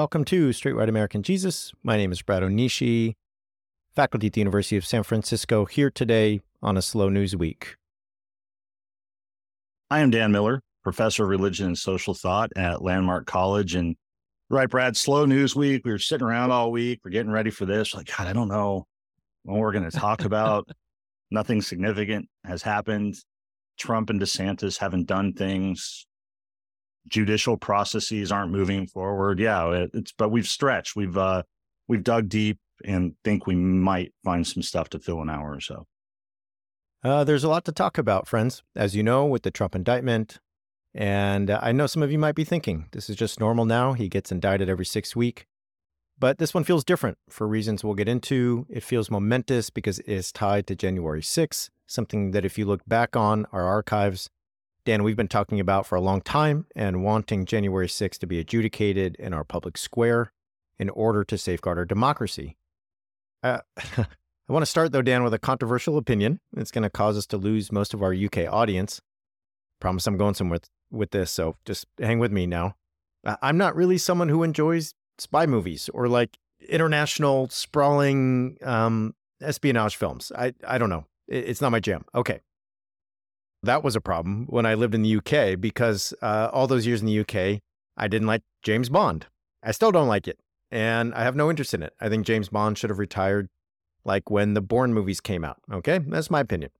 Welcome to Straight White American Jesus. My name is Brad Onishi, faculty at the University of San Francisco, here today on a slow news week. I am Dan Miller, professor of religion and social thought at Landmark College. And right, Brad, slow news week. We were sitting around all week. We're getting ready for this. Like, God, I don't know what we're going to talk about. Nothing significant has happened. Trump and DeSantis haven't done things judicial processes aren't moving forward. Yeah, it, it's but we've stretched, we've uh, we've dug deep, and think we might find some stuff to fill an hour or so. Uh, there's a lot to talk about, friends. As you know, with the Trump indictment, and uh, I know some of you might be thinking this is just normal now. He gets indicted every six week. But this one feels different for reasons we'll get into. It feels momentous because it is tied to January 6th, something that if you look back on our archives, Dan, we've been talking about for a long time and wanting January 6th to be adjudicated in our public square in order to safeguard our democracy. Uh, I want to start, though, Dan, with a controversial opinion. It's going to cause us to lose most of our UK audience. Promise I'm going somewhere with, with this, so just hang with me now. I'm not really someone who enjoys spy movies or like international sprawling um, espionage films. I, I don't know. It's not my jam. Okay. That was a problem when I lived in the UK because uh, all those years in the UK, I didn't like James Bond. I still don't like it. And I have no interest in it. I think James Bond should have retired like when the Bourne movies came out. Okay. That's my opinion.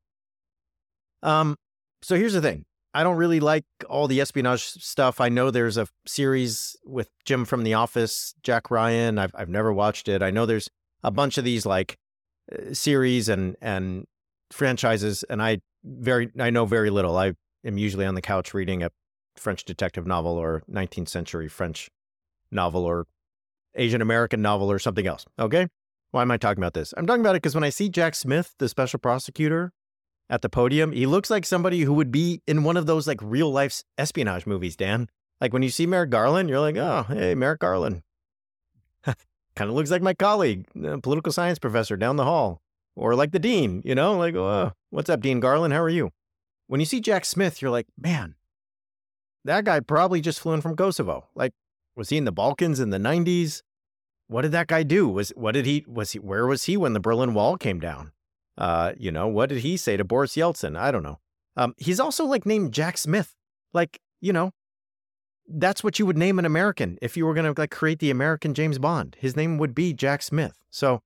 Um, so here's the thing. I don't really like all the espionage stuff. I know there's a series with Jim from The Office, Jack Ryan. I've I've never watched it. I know there's a bunch of these like uh, series and and franchises, and I very I know very little. I am usually on the couch reading a French detective novel or 19th century French novel or Asian American novel or something else. Okay? Why am I talking about this? I'm talking about it because when I see Jack Smith, the special prosecutor, at the podium, he looks like somebody who would be in one of those like real life espionage movies, Dan. Like when you see Merrick Garland, you're like, oh, hey, Merrick Garland. kind of looks like my colleague, uh, political science professor down the hall or like the dean, you know, like, oh, what's up, Dean Garland? How are you? When you see Jack Smith, you're like, man, that guy probably just flew in from Kosovo. Like, was he in the Balkans in the 90s? What did that guy do? Was what did he was he where was he when the Berlin Wall came down? Uh, you know, what did he say to Boris Yeltsin? I don't know. Um, he's also like named Jack Smith. Like, you know, that's what you would name an American if you were going to like create the American James Bond. His name would be Jack Smith. So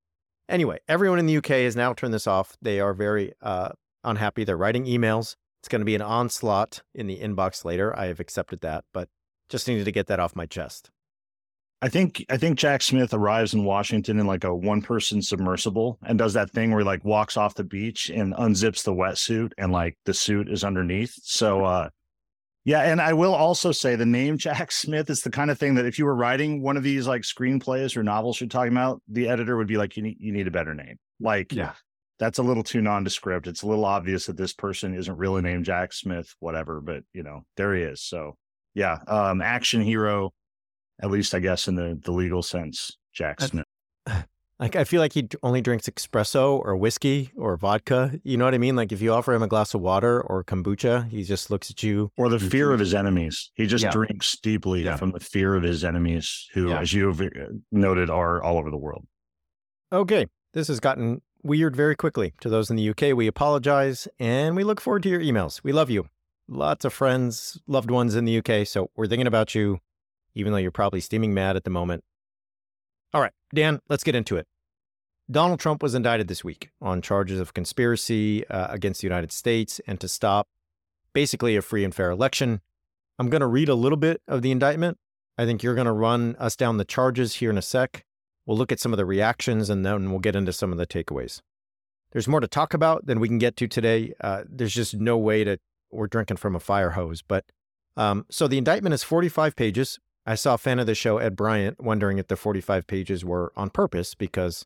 Anyway, everyone in the UK has now turned this off. They are very uh, unhappy. They're writing emails. It's going to be an onslaught in the inbox later. I have accepted that, but just needed to get that off my chest. I think I think Jack Smith arrives in Washington in like a one person submersible and does that thing where he like walks off the beach and unzips the wetsuit and like the suit is underneath. So uh yeah, and I will also say the name Jack Smith is the kind of thing that if you were writing one of these like screenplays or novels you're talking about, the editor would be like, you need you need a better name. Like, yeah, that's a little too nondescript. It's a little obvious that this person isn't really named Jack Smith, whatever. But you know, there he is. So yeah, um, action hero, at least I guess in the the legal sense, Jack Smith. Like I feel like he only drinks espresso or whiskey or vodka. You know what I mean? Like if you offer him a glass of water or kombucha, he just looks at you. Or the fear of his enemies. He just yeah. drinks deeply yeah. from the fear of his enemies, who, yeah. as you have uh, noted, are all over the world. Okay, this has gotten weird very quickly. To those in the UK, we apologize and we look forward to your emails. We love you. Lots of friends, loved ones in the UK, so we're thinking about you, even though you're probably steaming mad at the moment. Dan, let's get into it. Donald Trump was indicted this week on charges of conspiracy uh, against the United States and to stop basically a free and fair election. I'm going to read a little bit of the indictment. I think you're going to run us down the charges here in a sec. We'll look at some of the reactions and then we'll get into some of the takeaways. There's more to talk about than we can get to today. Uh, there's just no way to, we're drinking from a fire hose. But um, so the indictment is 45 pages. I saw fan of the show, Ed Bryant, wondering if the 45 pages were on purpose because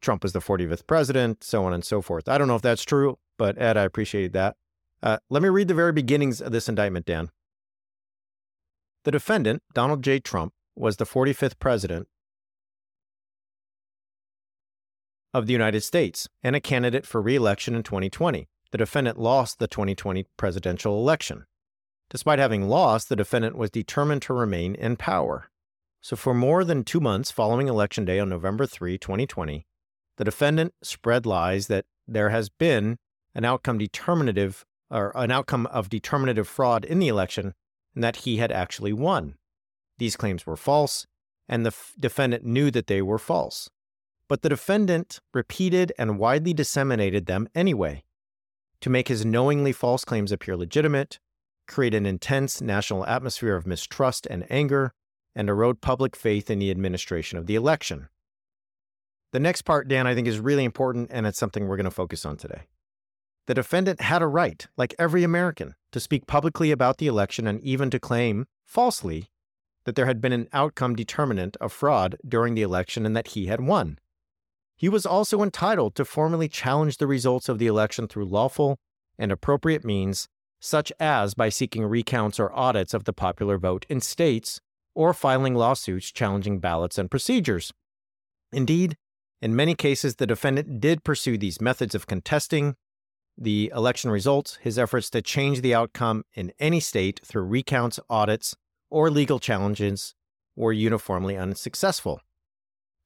Trump was the 45th president, so on and so forth. I don't know if that's true, but Ed, I appreciated that. Uh, let me read the very beginnings of this indictment, Dan. The defendant, Donald J. Trump, was the 45th president of the United States and a candidate for re-election in 2020. The defendant lost the 2020 presidential election. Despite having lost, the defendant was determined to remain in power. So, for more than two months following Election Day on November 3, 2020, the defendant spread lies that there has been an outcome determinative or an outcome of determinative fraud in the election and that he had actually won. These claims were false, and the f- defendant knew that they were false. But the defendant repeated and widely disseminated them anyway to make his knowingly false claims appear legitimate, create an intense national atmosphere of mistrust and anger, and erode public faith in the administration of the election. The next part, Dan, I think is really important, and it's something we're going to focus on today. The defendant had a right, like every American, to speak publicly about the election and even to claim, falsely, that there had been an outcome determinant of fraud during the election and that he had won. He was also entitled to formally challenge the results of the election through lawful and appropriate means, such as by seeking recounts or audits of the popular vote in states or filing lawsuits challenging ballots and procedures. Indeed, in many cases, the defendant did pursue these methods of contesting the election results. His efforts to change the outcome in any state through recounts, audits, or legal challenges were uniformly unsuccessful.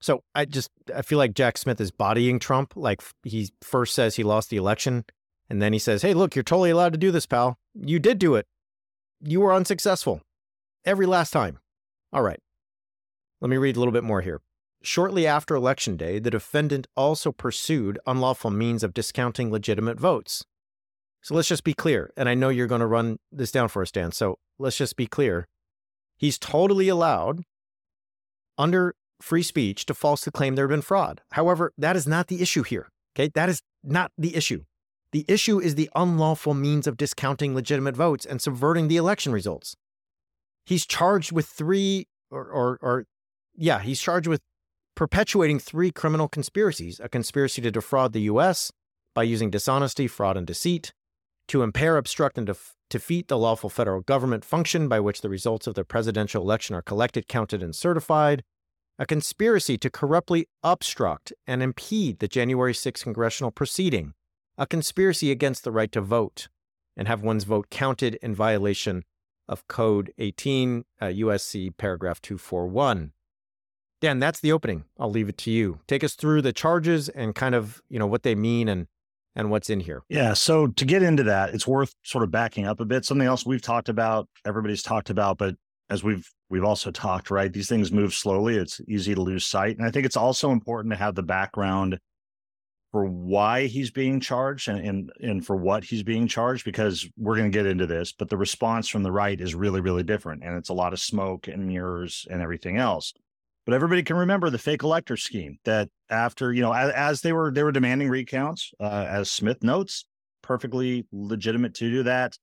So I just I feel like Jack Smith is bodying Trump. Like he first says he lost the election, and then he says, "Hey, look, you're totally allowed to do this, pal. You did do it. You were unsuccessful every last time." All right. Let me read a little bit more here. Shortly after Election Day, the defendant also pursued unlawful means of discounting legitimate votes. So let's just be clear, and I know you're going to run this down for us, Dan. So let's just be clear. He's totally allowed, under free speech, to falsely claim there had been fraud. However, that is not the issue here. Okay, that is not the issue. The issue is the unlawful means of discounting legitimate votes and subverting the election results. He's charged with three, or, or, or yeah, he's charged with perpetuating three criminal conspiracies a conspiracy to defraud the U.S. by using dishonesty, fraud, and deceit, to impair, obstruct, and def- defeat the lawful federal government function by which the results of the presidential election are collected, counted, and certified, a conspiracy to corruptly obstruct and impede the January 6 congressional proceeding, a conspiracy against the right to vote and have one's vote counted in violation of Code 18 uh, USC paragraph 241. Dan, that's the opening. I'll leave it to you. Take us through the charges and kind of, you know, what they mean and and what's in here. Yeah, so to get into that, it's worth sort of backing up a bit. Something else we've talked about, everybody's talked about, but as we've we've also talked, right? These things move slowly. It's easy to lose sight. And I think it's also important to have the background for why he's being charged and, and, and for what he's being charged, because we're going to get into this, but the response from the right is really, really different. And it's a lot of smoke and mirrors and everything else. But everybody can remember the fake elector scheme that after, you know, as, as they were they were demanding recounts, uh, as Smith notes, perfectly legitimate to do that.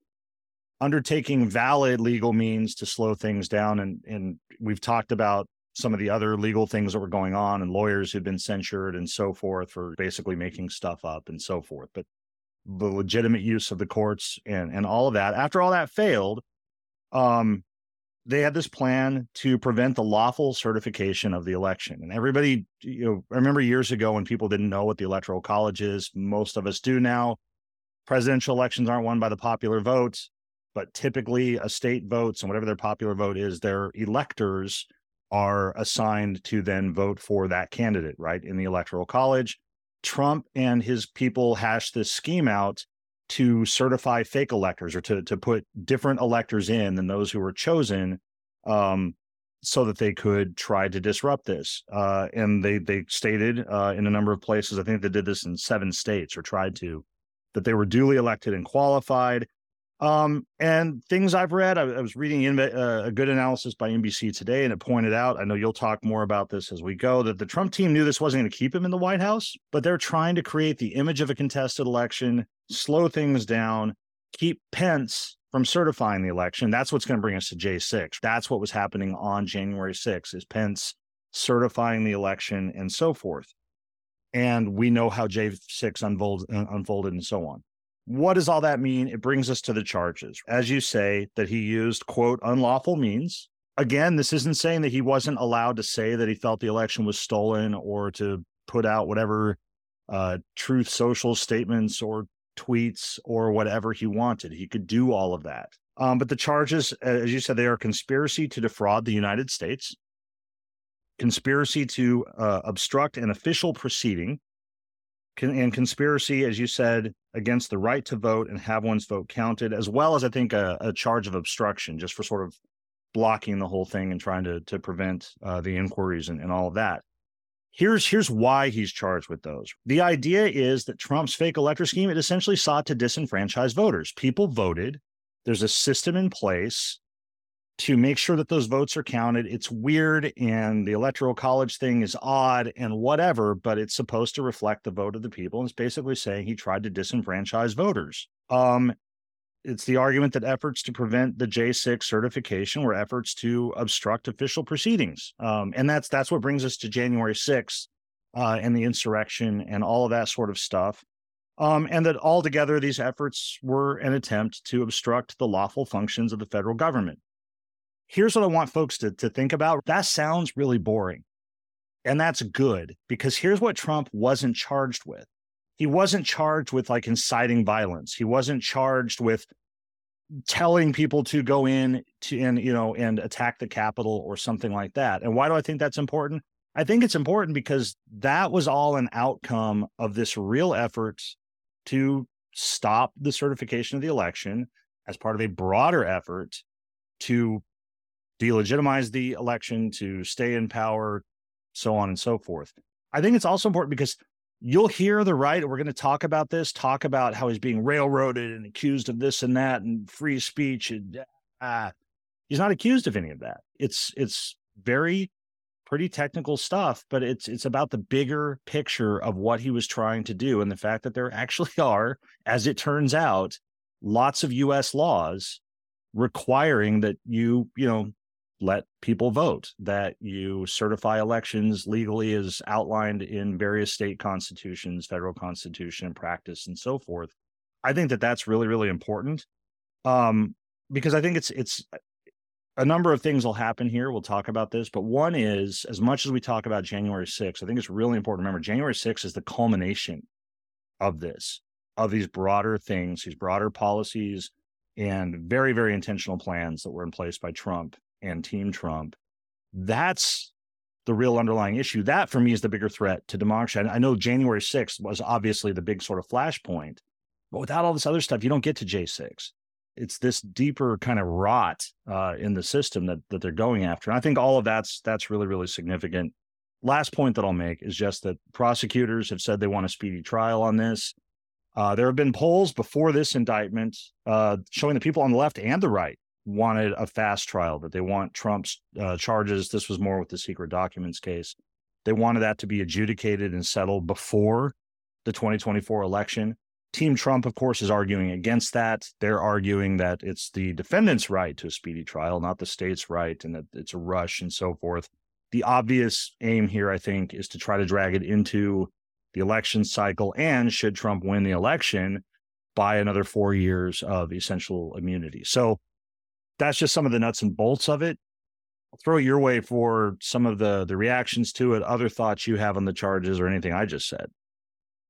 Undertaking valid legal means to slow things down. And and we've talked about some of the other legal things that were going on and lawyers who'd been censured and so forth for basically making stuff up and so forth. But the legitimate use of the courts and and all of that. After all that failed, um, they had this plan to prevent the lawful certification of the election. And everybody, you know, I remember years ago when people didn't know what the electoral college is. Most of us do now. Presidential elections aren't won by the popular vote, but typically a state votes and whatever their popular vote is, their electors are assigned to then vote for that candidate, right? In the electoral college. Trump and his people hashed this scheme out to certify fake electors or to to put different electors in than those who were chosen um, so that they could try to disrupt this. Uh, and they they stated uh, in a number of places, I think they did this in seven states or tried to, that they were duly elected and qualified. Um, and things I've read, I, I was reading in, uh, a good analysis by NBC today, and it pointed out, I know you'll talk more about this as we go, that the Trump team knew this wasn't going to keep him in the White House, but they're trying to create the image of a contested election, slow things down, keep Pence from certifying the election. That's what's going to bring us to J6. That's what was happening on January 6th is Pence certifying the election and so forth. And we know how J6 unfolded, uh, unfolded and so on. What does all that mean? It brings us to the charges. As you say, that he used, quote, unlawful means. Again, this isn't saying that he wasn't allowed to say that he felt the election was stolen or to put out whatever uh, truth social statements or tweets or whatever he wanted. He could do all of that. Um, but the charges, as you said, they are conspiracy to defraud the United States, conspiracy to uh, obstruct an official proceeding, and conspiracy, as you said, against the right to vote and have one's vote counted, as well as I think a, a charge of obstruction, just for sort of blocking the whole thing and trying to to prevent uh, the inquiries and, and all of that. Here's here's why he's charged with those. The idea is that Trump's fake elector scheme it essentially sought to disenfranchise voters. People voted. There's a system in place to make sure that those votes are counted. It's weird and the electoral college thing is odd and whatever, but it's supposed to reflect the vote of the people. And it's basically saying he tried to disenfranchise voters. Um, it's the argument that efforts to prevent the J6 certification were efforts to obstruct official proceedings. Um, and that's that's what brings us to January 6th uh, and the insurrection and all of that sort of stuff. Um, and that altogether, these efforts were an attempt to obstruct the lawful functions of the federal government. Here's what I want folks to, to think about. That sounds really boring. And that's good because here's what Trump wasn't charged with he wasn't charged with like inciting violence. He wasn't charged with telling people to go in to and you know and attack the Capitol or something like that. And why do I think that's important? I think it's important because that was all an outcome of this real effort to stop the certification of the election as part of a broader effort to delegitimize the election, to stay in power, so on and so forth. I think it's also important because you'll hear the right. We're going to talk about this, talk about how he's being railroaded and accused of this and that and free speech. And uh, he's not accused of any of that. It's it's very pretty technical stuff, but it's it's about the bigger picture of what he was trying to do and the fact that there actually are, as it turns out, lots of U.S. laws requiring that you you know let people vote, that you certify elections legally as outlined in various state constitutions, federal constitution, practice, and so forth. I think that that's really, really important um, because I think it's it's a number of things will happen here. We'll talk about this, but one is as much as we talk about January 6th, I think it's really important to remember January 6th is the culmination of this, of these broader things, these broader policies, and very, very intentional plans that were in place by Trump and Team Trump. That's the real underlying issue. That for me is the bigger threat to democracy. I know January 6th was obviously the big sort of flashpoint, but without all this other stuff, you don't get to J6. It's this deeper kind of rot uh, in the system that that they're going after. And I think all of that's that's really really significant. Last point that I'll make is just that prosecutors have said they want a speedy trial on this. Uh, there have been polls before this indictment uh, showing the people on the left and the right wanted a fast trial, that they want Trump's uh, charges. This was more with the secret documents case. They wanted that to be adjudicated and settled before the 2024 election. Team Trump, of course, is arguing against that. They're arguing that it's the defendant's right to a speedy trial, not the state's right, and that it's a rush and so forth. The obvious aim here, I think, is to try to drag it into the election cycle. And should Trump win the election, by another four years of essential immunity. So that's just some of the nuts and bolts of it. I'll throw it your way for some of the the reactions to it, other thoughts you have on the charges or anything I just said.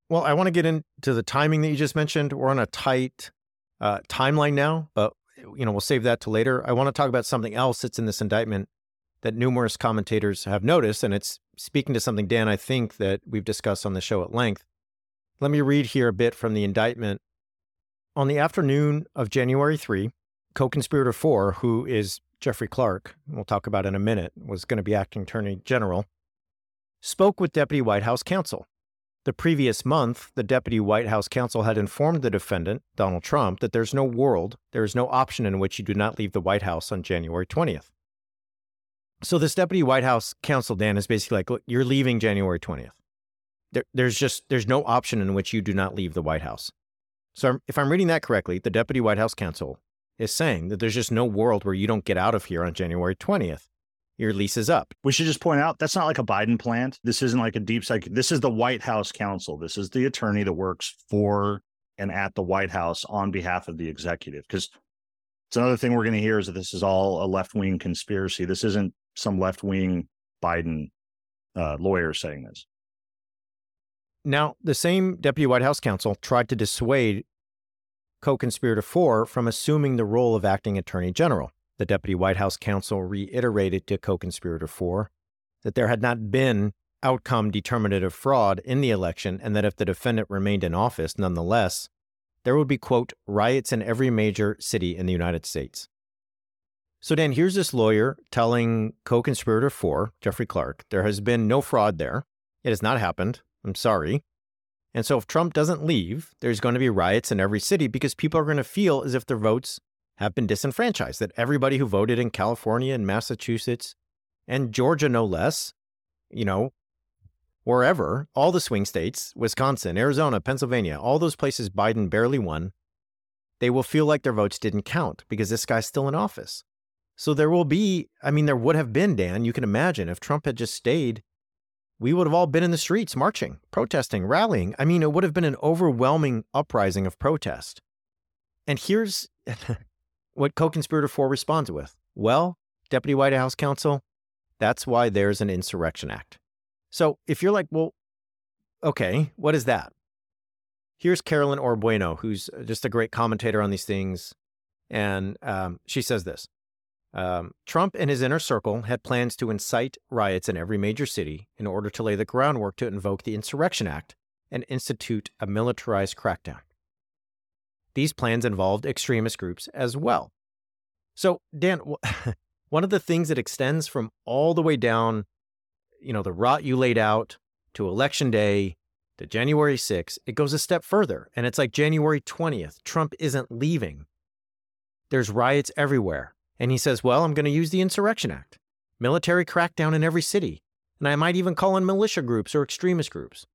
Well, I want to get into the timing that you just mentioned. We're on a tight uh, timeline now, but you know we'll save that to later. I want to talk about something else that's in this indictment that numerous commentators have noticed, and it's speaking to something Dan I think that we've discussed on the show at length. Let me read here a bit from the indictment. On the afternoon of January 3, co conspirator four, who is Jeffrey Clark, we'll talk about in a minute, was going to be acting attorney general, spoke with Deputy White House counsel. The previous month, the Deputy White House counsel had informed the defendant, Donald Trump, that there's no world, there is no option in which you do not leave the White House on January 20th. So this Deputy White House counsel, Dan, is basically like, look, you're leaving January 20th. There, there's just there's no option in which you do not leave the White House. So if I'm reading that correctly, the Deputy White House counsel is saying that there's just no world where you don't get out of here on January 20th. Your lease is up. We should just point out that's not like a Biden plant. This isn't like a deep psych. This is the White House counsel. This is the attorney that works for and at the White House on behalf of the executive. Because it's another thing we're going to hear is that this is all a left wing conspiracy. This isn't some left wing Biden uh, lawyer saying this. Now, the same Deputy White House counsel tried to dissuade co conspirator four from assuming the role of acting attorney general. The Deputy White House counsel reiterated to co conspirator four that there had not been outcome determinative fraud in the election and that if the defendant remained in office, nonetheless, there would be, quote, riots in every major city in the United States. So, Dan, here's this lawyer telling co conspirator four, Jeffrey Clark, there has been no fraud there. It has not happened. I'm sorry. And so, if Trump doesn't leave, there's going to be riots in every city because people are going to feel as if their votes have been disenfranchised, that everybody who voted in California and Massachusetts and Georgia, no less, you know, wherever, all the swing states, Wisconsin, Arizona, Pennsylvania, all those places Biden barely won, they will feel like their votes didn't count because this guy's still in office. So there will be, I mean, there would have been, Dan, you can imagine if Trump had just stayed, we would have all been in the streets marching, protesting, rallying. I mean, it would have been an overwhelming uprising of protest. And here's what co conspirator 4 responds with Well, Deputy White House counsel, that's why there's an Insurrection Act. So if you're like, well, okay, what is that? Here's Caroline Orr Bueno, who's just a great commentator on these things. And um, she says this um, Trump and his inner circle had plans to incite riots in every major city in order to lay the groundwork to invoke the Insurrection Act and institute a militarized crackdown. These plans involved extremist groups as well. So, Dan, one of the things that extends from all the way down, you know, the rot you laid out to election day to January 6th, it goes a step further. And it's like January 20th, Trump isn't leaving. There's riots everywhere. And he says, Well, I'm going to use the Insurrection Act, military crackdown in every city. And I might even call in militia groups or extremist groups.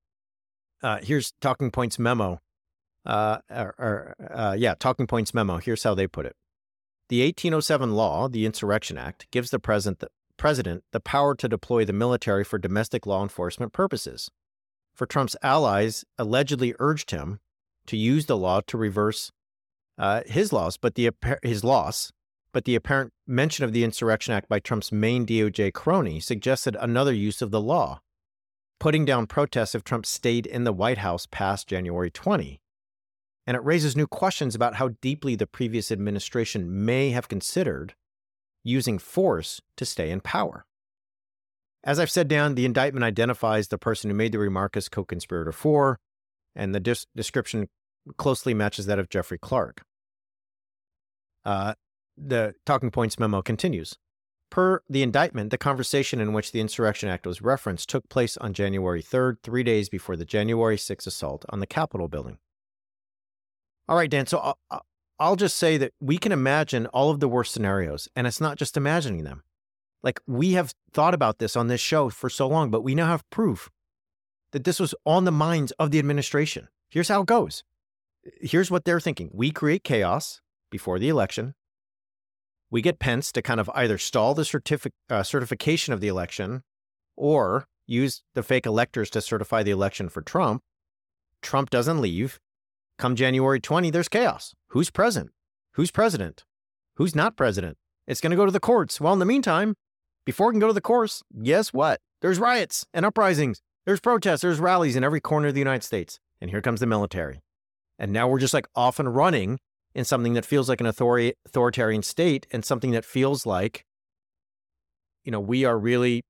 Uh, here's Talking Points memo. Uh, or, or uh, yeah, Talking Points memo. Here's how they put it. The 1807 law, the Insurrection Act, gives the president the, president the power to deploy the military for domestic law enforcement purposes. For Trump's allies allegedly urged him to use the law to reverse uh, his laws, but the his loss, but the apparent mention of the Insurrection Act by Trump's main DOJ crony suggested another use of the law, putting down protests if Trump stayed in the White House past January 20. And it raises new questions about how deeply the previous administration may have considered using force to stay in power. As I've said, Dan, the indictment identifies the person who made the remark as co conspirator four, and the dis- description closely matches that of Jeffrey Clark. Uh, the Talking Points memo continues. Per the indictment, the conversation in which the Insurrection Act was referenced took place on January 3rd, three days before the January 6th assault on the Capitol building. All right, Dan, so I'll, I'll just say that we can imagine all of the worst scenarios, and it's not just imagining them. Like, we have thought about this on this show for so long, but we now have proof that this was on the minds of the administration. Here's how it goes. Here's what they're thinking. We create chaos before the election we get Pence to kind of either stall the certific- uh, certification of the election or use the fake electors to certify the election for Trump. Trump doesn't leave. Come January 20, there's chaos. Who's present? Who's president? Who's not president? It's going to go to the courts. Well, in the meantime, before it can go to the courts, guess what? There's riots and uprisings. There's protests. There's rallies in every corner of the United States. And here comes the military. And now we're just like off and running in something that feels like an authori- authoritarian state and something that feels like, you know, we are really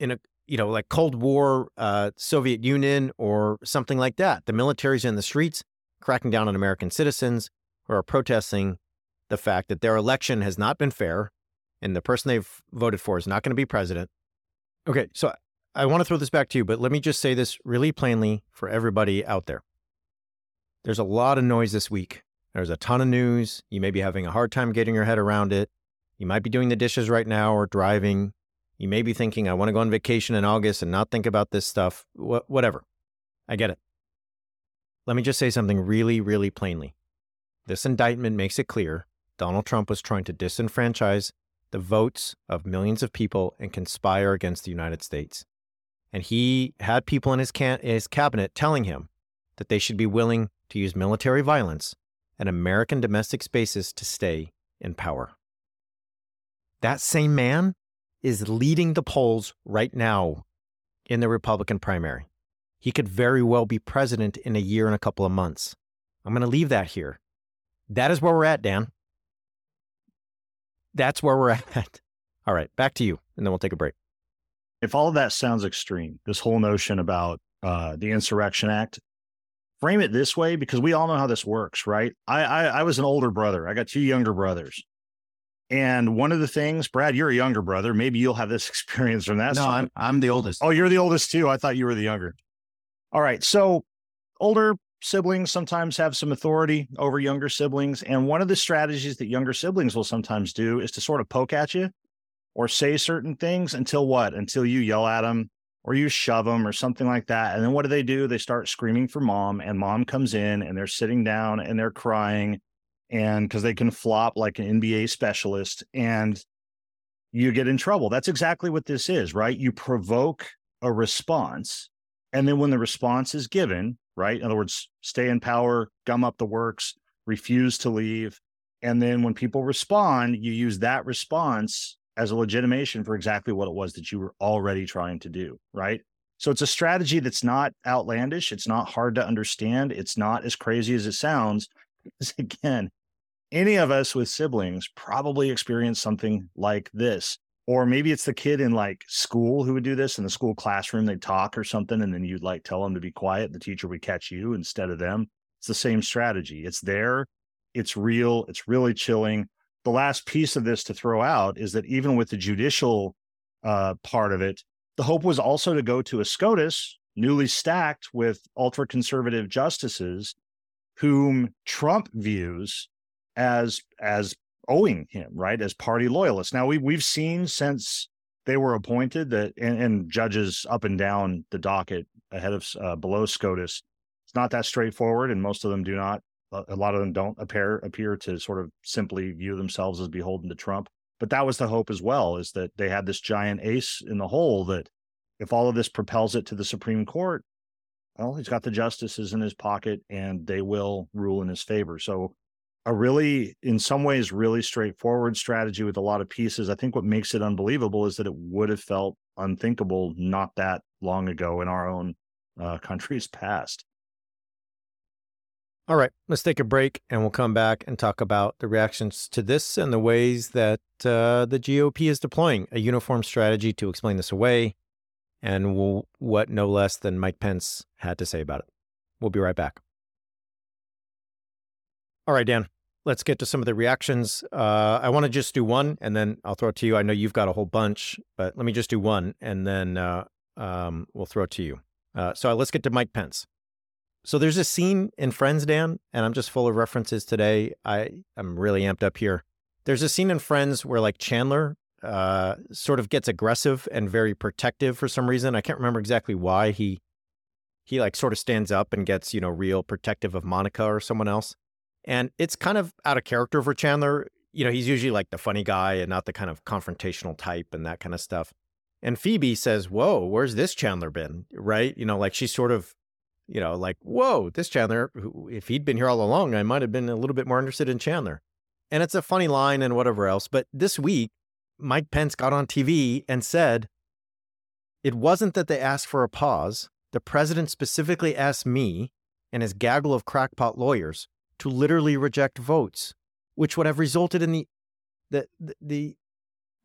in a, you know, like Cold War uh, Soviet Union or something like that. The military's in the streets cracking down on American citizens who are protesting the fact that their election has not been fair and the person they've voted for is not going to be president. Okay, so I want to throw this back to you, but let me just say this really plainly for everybody out there. There's a lot of noise this week. There's a ton of news. You may be having a hard time getting your head around it. You might be doing the dishes right now or driving. You may be thinking, I want to go on vacation in August and not think about this stuff. Wh- whatever. I get it. Let me just say something really, really plainly. This indictment makes it clear Donald Trump was trying to disenfranchise the votes of millions of people and conspire against the United States. And he had people in his, can- his cabinet telling him that they should be willing to use military violence and American domestic spaces to stay in power. That same man is leading the polls right now in the Republican primary. He could very well be president in a year and a couple of months. I'm going to leave that here. That is where we're at, Dan. That's where we're at. All right, back to you, and then we'll take a break. If all of that sounds extreme, this whole notion about uh, the Insurrection Act, frame it this way because we all know how this works, right? I, I I was an older brother. I got two younger brothers. And one of the things, Brad, you're a younger brother. Maybe you'll have this experience from that. No, I'm I'm the oldest. Oh, you're the oldest too. I thought you were the younger. All right. So older siblings sometimes have some authority over younger siblings. And one of the strategies that younger siblings will sometimes do is to sort of poke at you or say certain things until what? Until you yell at them or you shove them or something like that. And then what do they do? They start screaming for mom, and mom comes in and they're sitting down and they're crying. And because they can flop like an NBA specialist and you get in trouble. That's exactly what this is, right? You provoke a response. And then when the response is given, right? In other words, stay in power, gum up the works, refuse to leave. And then when people respond, you use that response as a legitimation for exactly what it was that you were already trying to do, right? So it's a strategy that's not outlandish. It's not hard to understand. It's not as crazy as it sounds. Because again, any of us with siblings probably experience something like this. Or maybe it's the kid in like school who would do this in the school classroom. They'd talk or something, and then you'd like tell them to be quiet. The teacher would catch you instead of them. It's the same strategy. It's there, it's real, it's really chilling. The last piece of this to throw out is that even with the judicial uh, part of it, the hope was also to go to a SCOTUS newly stacked with ultra conservative justices whom Trump views as as owing him, right, as party loyalists. Now we we've seen since they were appointed that and, and judges up and down the docket ahead of uh, below SCOTUS, it's not that straightforward, and most of them do not. A lot of them don't appear appear to sort of simply view themselves as beholden to Trump. But that was the hope as well, is that they had this giant ace in the hole that if all of this propels it to the Supreme Court, well, he's got the justices in his pocket and they will rule in his favor. So a really, in some ways, really straightforward strategy with a lot of pieces. I think what makes it unbelievable is that it would have felt unthinkable not that long ago in our own uh, country's past. All right, let's take a break and we'll come back and talk about the reactions to this and the ways that uh, the GOP is deploying a uniform strategy to explain this away and we'll, what no less than Mike Pence had to say about it. We'll be right back. All right, Dan, let's get to some of the reactions. Uh, I want to just do one and then I'll throw it to you. I know you've got a whole bunch, but let me just do one and then uh, um, we'll throw it to you. Uh, so let's get to Mike Pence. So there's a scene in Friends, Dan, and I'm just full of references today. I I'm really amped up here. There's a scene in Friends where like Chandler uh, sort of gets aggressive and very protective for some reason. I can't remember exactly why he he like sort of stands up and gets you know real protective of Monica or someone else, and it's kind of out of character for Chandler. You know, he's usually like the funny guy and not the kind of confrontational type and that kind of stuff. And Phoebe says, "Whoa, where's this Chandler been?" Right? You know, like she's sort of you know, like, whoa, this Chandler, if he'd been here all along, I might have been a little bit more interested in Chandler. And it's a funny line and whatever else. But this week, Mike Pence got on TV and said, it wasn't that they asked for a pause. The president specifically asked me and his gaggle of crackpot lawyers to literally reject votes, which would have resulted in the, the, the,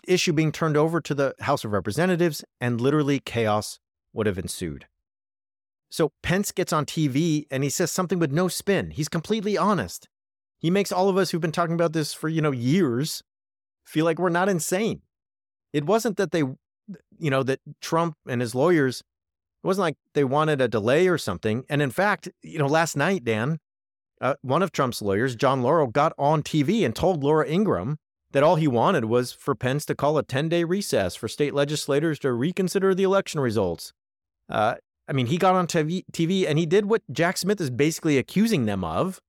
issue being turned over to the House of Representatives and literally chaos would have ensued. So Pence gets on TV and he says something with no spin. He's completely honest. He makes all of us who've been talking about this for, you know, years feel like we're not insane. It wasn't that they, you know, that Trump and his lawyers, it wasn't like they wanted a delay or something. And in fact, you know, last night, Dan, uh, one of Trump's lawyers, John Lauro, got on TV and told Laura Ingraham that all he wanted was for Pence to call a 10 day recess for state legislators to reconsider the election results. Uh, I mean, he got on TV, TV and he did what Jack Smith is basically accusing them of.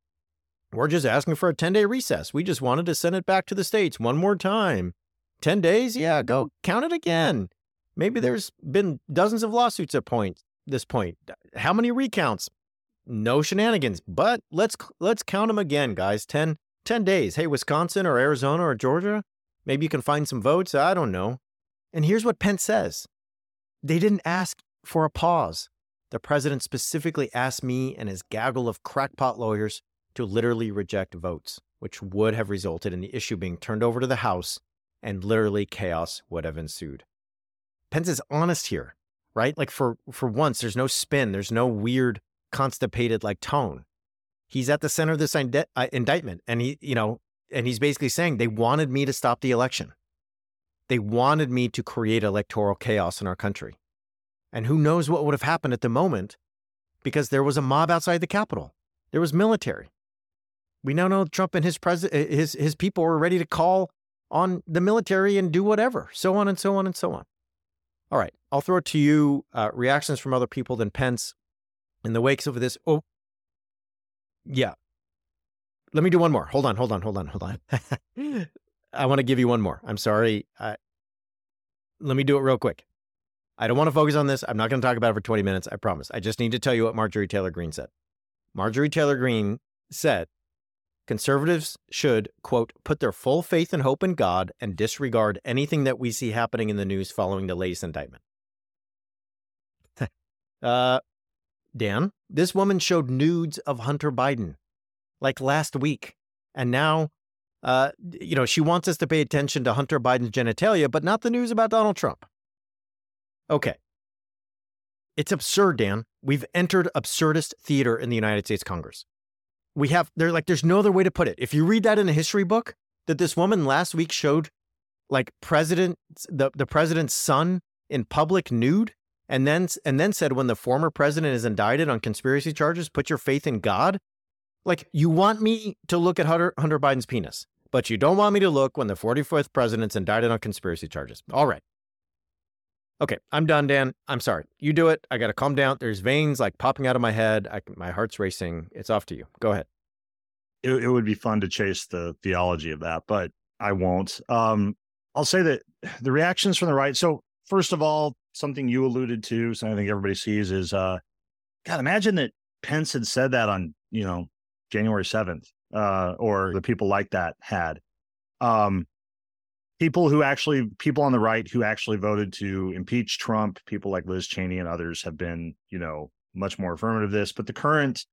We're just asking for a 10 day recess. We just wanted to send it back to the States one more time. 10 days? Yeah, go count it again. Maybe there's been dozens of lawsuits at point this point. How many recounts? No shenanigans. But let's let's count them again, guys. 10, 10 days. Hey, Wisconsin or Arizona or Georgia, maybe you can find some votes. I don't know. And here's what Pence says. They didn't ask for a pause. The president specifically asked me and his gaggle of crackpot lawyers to literally reject votes, which would have resulted in the issue being turned over to the House and literally chaos would have ensued. Pence is honest here, right? Like for for once, there's no spin, there's no weird constipated like tone. He's at the center of this uh, indictment, and he, you know, and he's basically saying they wanted me to stop the election. They wanted me to create electoral chaos in our country. And who knows what would have happened at the moment because there was a mob outside the Capitol. There was military. We now know Trump and his pres- his his people were ready to call on the military and do whatever, so on and so on and so on. All right, I'll throw it to you. Uh, reactions from other people than Pence in the wakes of this. Oh, yeah. Let me do one more. Hold on, hold on, hold on, hold on. I want to give you one more. I'm sorry. I, let me do it real quick. I don't want to focus on this. I'm not going to talk about it for 20 minutes. I promise. I just need to tell you what Marjorie Taylor Greene said. Marjorie Taylor Greene said conservatives should, quote, put their full faith and hope in God and disregard anything that we see happening in the news following the latest indictment. uh, Dan, this woman showed nudes of Hunter Biden like last week. And now, uh, you know, she wants us to pay attention to Hunter Biden's genitalia, but not the news about Donald Trump. Okay. It's absurd, Dan. We've entered absurdist theater in the United States Congress. We have, they're like, there's no other way to put it. If you read that in a history book, that this woman last week showed like president, the, the president's son in public nude, and then and then said when the former president is indicted on conspiracy charges, put your faith in God. Like you want me to look at Hunter, Hunter Biden's penis, but you don't want me to look when the 45th president's indicted on conspiracy charges. All right. Okay, I'm done, Dan. I'm sorry. You do it. I got to calm down. There's veins like popping out of my head. I, my heart's racing. It's off to you. Go ahead. It, it would be fun to chase the theology of that, but I won't. Um, I'll say that the reactions from the right. So first of all, something you alluded to, something I think everybody sees is, uh, God, imagine that Pence had said that on, you know, January 7th, uh, or the people like that had. Um, people who actually, people on the right who actually voted to impeach Trump, people like Liz Cheney and others have been, you know, much more affirmative this. But the current,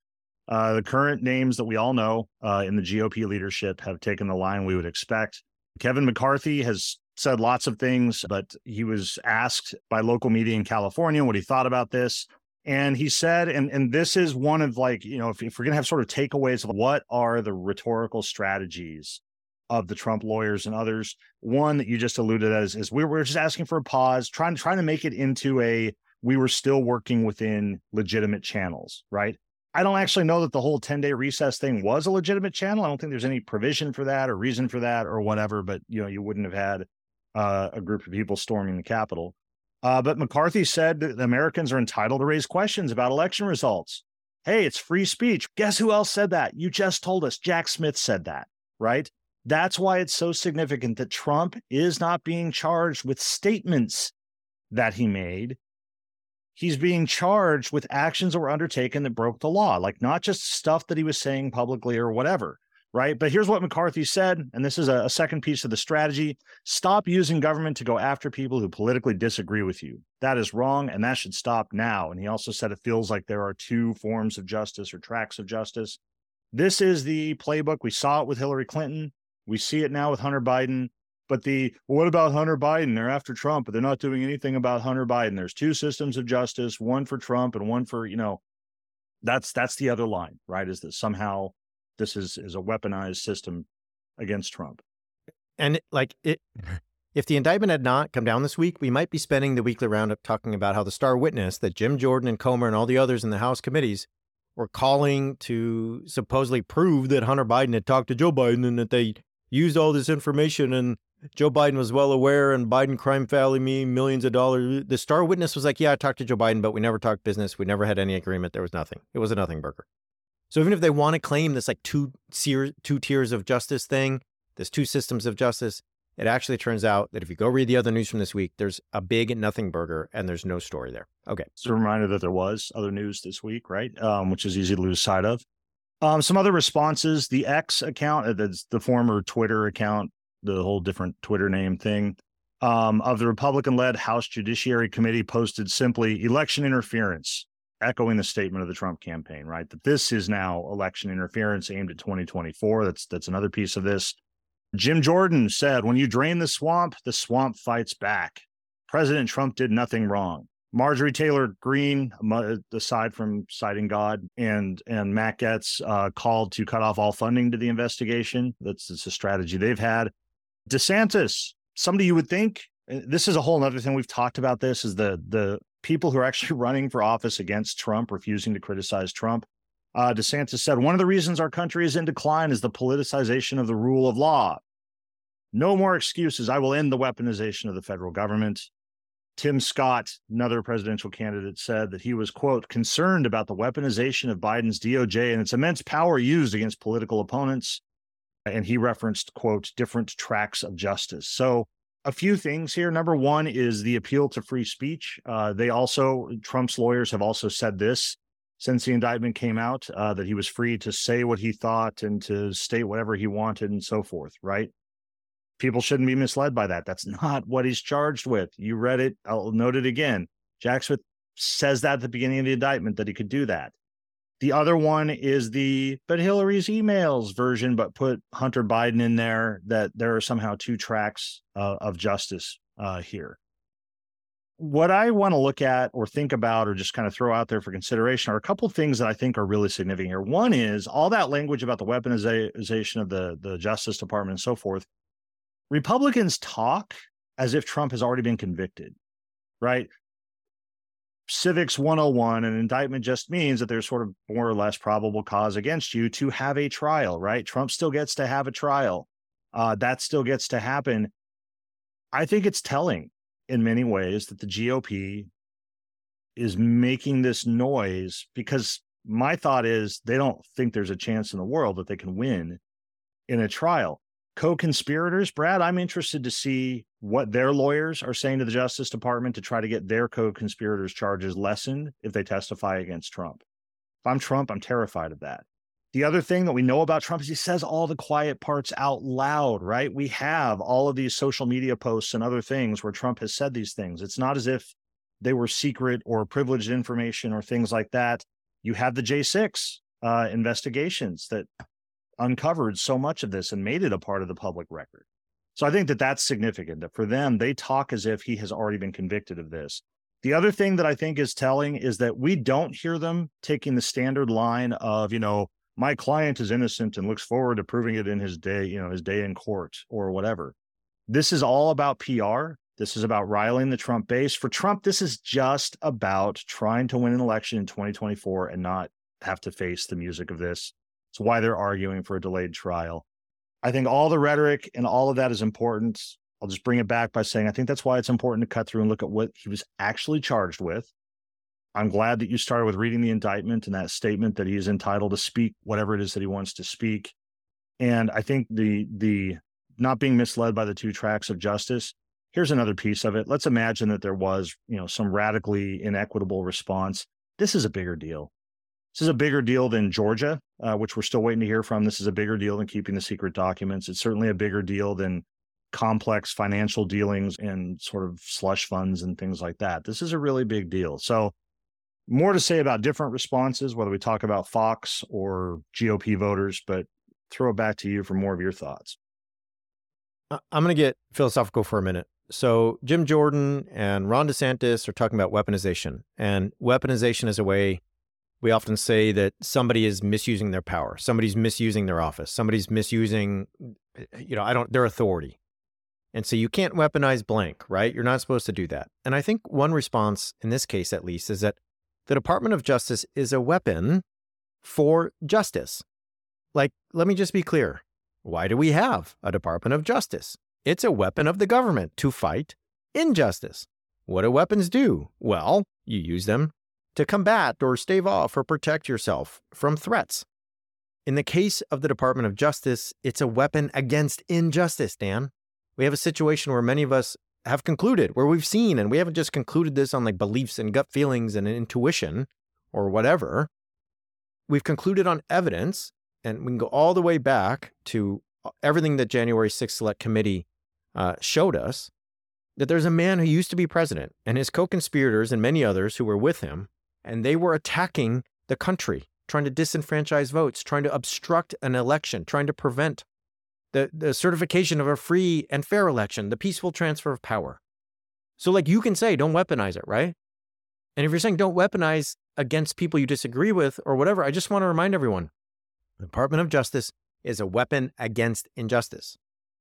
uh, the current names that we all know uh, in the GOP leadership have taken the line we would expect. Kevin McCarthy has said lots of things, but he was asked by local media in California what he thought about this. And he said, and, and this is one of like, you know, if, if we're going to have sort of takeaways of what are the rhetorical strategies of the Trump lawyers and others, one that you just alluded as is we we're just asking for a pause, trying, trying to make it into a, we were still working within legitimate channels, right? I don't actually know that the whole 10 day recess thing was a legitimate channel. I don't think there's any provision for that or reason for that or whatever, but you know, you wouldn't have had uh, a group of people storming the Capitol. Uh, but McCarthy said that Americans are entitled to raise questions about election results. Hey, it's free speech. Guess who else said that? You just told us. Jack Smith said that, right? That's why it's so significant that Trump is not being charged with statements that he made. He's being charged with actions that were undertaken that broke the law, like not just stuff that he was saying publicly or whatever right? But here's what McCarthy said, and this is a, a, second piece of the strategy stop using government to go after people who politically disagree with you. That is wrong, and that should stop now. And he also said it feels like there are two forms of justice or tracks of justice. This is the playbook. We saw it with Hillary Clinton, we see it now with Hunter Biden. But the well, what about Hunter Biden? They're after Trump, but they're not doing anything about Hunter Biden. There's two systems of justice, one for Trump and one for, you know, that's that's the other line, right? Is that somehow this is is a weaponized system against Trump. And like it if the indictment had not come down this week, we might be spending the weekly roundup talking about how the star witness that Jim Jordan and Comer and all the others in the House committees were calling to supposedly prove that Hunter Biden had talked to Joe Biden and that they used all this information and Joe Biden was well aware and Biden crime family me millions of dollars. The star witness was like, Yeah, I talked to Joe Biden, but we never talked business. We never had any agreement. There was nothing. It was a nothing burger. So even if they want to claim this like two two tiers of justice thing, this two systems of justice, it actually turns out that if you go read the other news from this week, there's a big nothing burger and there's no story there. Okay. It's a reminder that there was other news this week, right? Um, which is easy to lose sight of. Um, some other responses the X account, uh, the former Twitter account, the whole different Twitter name thing um, of the Republican led House Judiciary Committee posted simply election interference, echoing the statement of the Trump campaign, right? That this is now election interference aimed at 2024. That's that's another piece of this. Jim Jordan said, when you drain the swamp, the swamp fights back. President Trump did nothing wrong. Marjorie Taylor Greene, aside from citing God, and and Matt Gaetz uh, called to cut off all funding to the investigation. That's, that's a strategy they've had. DeSantis, somebody you would think this is a whole other thing we've talked about. This is the the people who are actually running for office against Trump, refusing to criticize Trump. Uh, DeSantis said one of the reasons our country is in decline is the politicization of the rule of law. No more excuses. I will end the weaponization of the federal government. Tim Scott, another presidential candidate, said that he was, quote, concerned about the weaponization of Biden's DOJ and its immense power used against political opponents. And he referenced, quote, different tracks of justice. So, a few things here. Number one is the appeal to free speech. Uh, they also, Trump's lawyers have also said this since the indictment came out, uh, that he was free to say what he thought and to state whatever he wanted and so forth, right? People shouldn't be misled by that. That's not what he's charged with. You read it. I'll note it again. Jack Smith says that at the beginning of the indictment that he could do that. The other one is the but Hillary's emails version, but put Hunter Biden in there that there are somehow two tracks uh, of justice uh, here. What I want to look at or think about or just kind of throw out there for consideration are a couple things that I think are really significant here. One is all that language about the weaponization of the, the Justice Department and so forth Republicans talk as if Trump has already been convicted, right? Civics 101, an indictment just means that there's sort of more or less probable cause against you to have a trial, right? Trump still gets to have a trial. Uh, that still gets to happen. I think it's telling in many ways that the GOP is making this noise because my thought is they don't think there's a chance in the world that they can win in a trial co-conspirators. Brad i'm interested to see what their lawyers are saying to the justice department to try to get their co-conspirators charges lessened if they testify against trump. If i'm trump i'm terrified of that. The other thing that we know about trump is he says all the quiet parts out loud right? We have all of these social media posts and other things where trump has said these things. It's not as if they were secret or privileged information or things like that. You have the j6 uh, investigations that uncovered so much of this and made it a part of the public record. So I think that that's significant that for them, they talk as if he has already been convicted of this. The other thing that I think is telling is that we don't hear them taking the standard line of, you know, my client is innocent and looks forward to proving it in his day, you know, his day in court or whatever. This is all about PR. This is about riling the Trump base. For Trump, this is just about trying to win an election in 2024 and not have to face the music of this it's why they're arguing for a delayed trial. I think all the rhetoric and all of that is important. I'll just bring it back by saying I think that's why it's important to cut through and look at what he was actually charged with. I'm glad that you started with reading the indictment and that statement that he is entitled to speak whatever it is that he wants to speak. And I think the the not being misled by the two tracks of justice. Here's another piece of it. Let's imagine that there was, you know, some radically inequitable response. This is a bigger deal. This is a bigger deal than Georgia, uh, which we're still waiting to hear from. This is a bigger deal than keeping the secret documents. It's certainly a bigger deal than complex financial dealings and sort of slush funds and things like that. This is a really big deal. So, more to say about different responses, whether we talk about Fox or GOP voters, but throw it back to you for more of your thoughts. I'm going to get philosophical for a minute. So, Jim Jordan and Ron DeSantis are talking about weaponization, and weaponization is a way we often say that somebody is misusing their power, somebody's misusing their office, somebody's misusing, you know, I don't, their authority. And so you can't weaponize blank, right? You're not supposed to do that. And I think one response, in this case at least, is that the Department of Justice is a weapon for justice. Like, let me just be clear. Why do we have a Department of Justice? It's a weapon of the government to fight injustice. What do weapons do? Well, you use them to combat or stave off or protect yourself from threats. In the case of the Department of Justice, it's a weapon against injustice, Dan. We have a situation where many of us have concluded, where we've seen, and we haven't just concluded this on like beliefs and gut feelings and intuition or whatever. We've concluded on evidence, and we can go all the way back to uh, everything that January 6th Select Committee uh, showed us that there's a man who used to be president and his co conspirators and many others who were with him, and they were attacking the country, trying to disenfranchise votes, trying to obstruct an election, trying to prevent the, the certification of a free and fair election, the peaceful transfer of power. So, like, you can say, don't weaponize it, right? And if you're saying don't weaponize against people you disagree with or whatever, I just want to remind everyone the Department of Justice is a weapon against injustice.